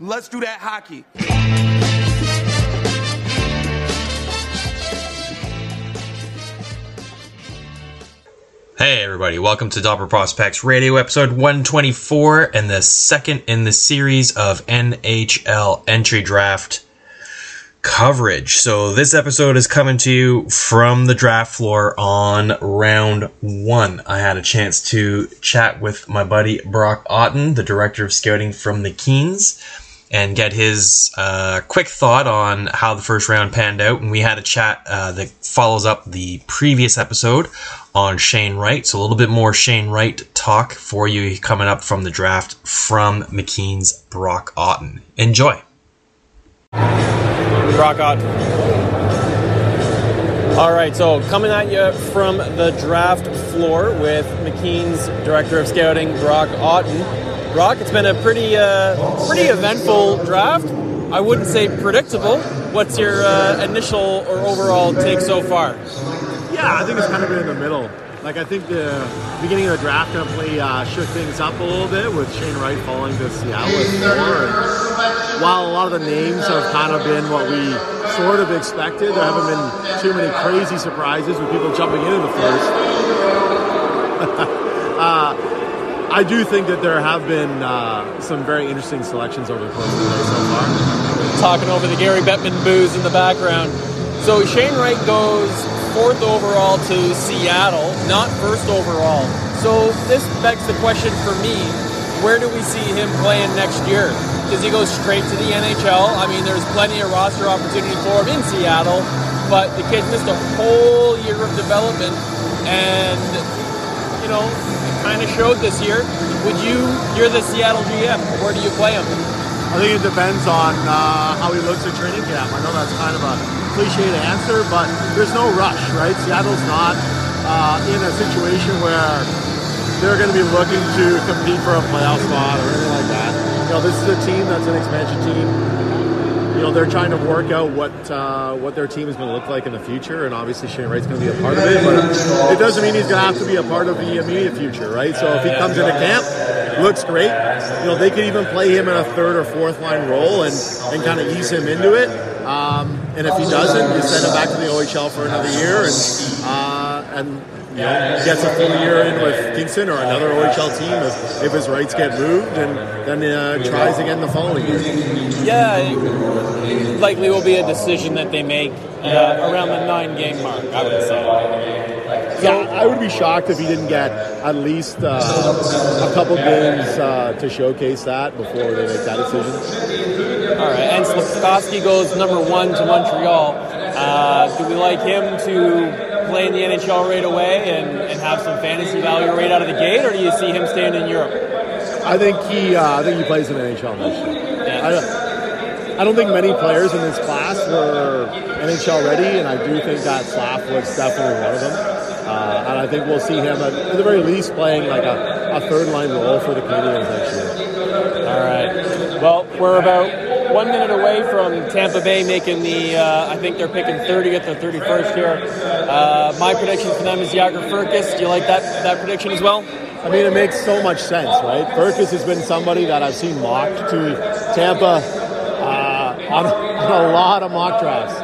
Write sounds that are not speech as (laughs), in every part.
Let's do that hockey. Hey everybody, welcome to Dobber Prospects Radio episode 124 and the second in the series of NHL entry draft coverage. So this episode is coming to you from the draft floor on round one. I had a chance to chat with my buddy Brock Otten, the director of scouting from the Keens and get his uh, quick thought on how the first round panned out. And we had a chat uh, that follows up the previous episode on Shane Wright. So a little bit more Shane Wright talk for you coming up from the draft from McKeen's Brock Otten. Enjoy. Brock Otten. All right, so coming at you from the draft floor with McKeen's director of scouting, Brock Otten. Brock, it's been a pretty uh, pretty eventful draft. I wouldn't say predictable. What's your uh, initial or overall take so far? Yeah, I think it's kind of been in the middle. Like I think the beginning of the draft definitely uh, shook things up a little bit with Shane Wright falling to Seattle at four. While a lot of the names have kind of been what we sort of expected, there haven't been too many crazy surprises with people jumping in in the first. (laughs) uh, I do think that there have been uh, some very interesting selections over the course of the day so far. Talking over the Gary Bettman boos in the background. So Shane Wright goes fourth overall to Seattle, not first overall. So this begs the question for me: Where do we see him playing next year? Does he go straight to the NHL? I mean, there's plenty of roster opportunity for him in Seattle, but the kid missed a whole year of development, and you know, kind of showed this year. Would you? You're the Seattle GM. Where do you play him? I think it depends on uh, how he looks at training camp. I know that's kind of a cliched answer, but there's no rush, right? Seattle's not uh, in a situation where they're going to be looking to compete for a playoff spot or anything like that. You know, this is a team that's an expansion team you know they're trying to work out what uh, what their team is going to look like in the future, and obviously Shane Wright's going to be a part of it. But it doesn't mean he's going to have to be a part of the immediate future, right? So if he comes into camp, looks great. You know they could even play him in a third or fourth line role and and kind of ease him into it. Um, and if he doesn't, you send him back to the OHL for another year, and uh, and you know, gets a full year in with Kingston or another OHL team if, if his rights get moved, and then uh, tries again the following year. Yeah, likely will be a decision that they make uh, around the nine game mark, I would say. So, yeah, I would be shocked if he didn't get at least uh, a couple games uh, to showcase that before they make that decision. All right, and Slafkovsky goes number one to Montreal. Uh, do we like him to play in the NHL right away and, and have some fantasy value right out of the gate, or do you see him staying in Europe? I think he, uh, I think he plays in the NHL next year. Yeah. I, don't, I don't think many players in this class were NHL ready, and I do think that Slav was definitely one of them. Uh, and I think we'll see him at, at, the very least playing like a, a third line role for the Canadiens next year. All right. Well, we're about one minute away from Tampa Bay making the, uh, I think they're picking 30th or 31st here. Uh, my prediction for them is Jagger Firkus. Do you like that, that prediction as well? I mean, it makes so much sense, right? Firkus has been somebody that I've seen mocked to Tampa uh, on, (laughs) on a lot of mock drafts.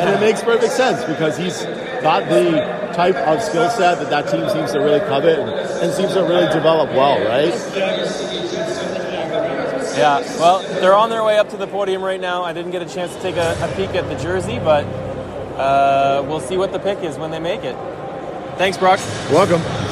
And it makes perfect sense because he's got the type of skill set that that team seems to really covet and, and seems to really develop well, right? Yeah, well, they're on their way up to the podium right now. I didn't get a chance to take a, a peek at the jersey, but uh, we'll see what the pick is when they make it. Thanks, Brock. Welcome.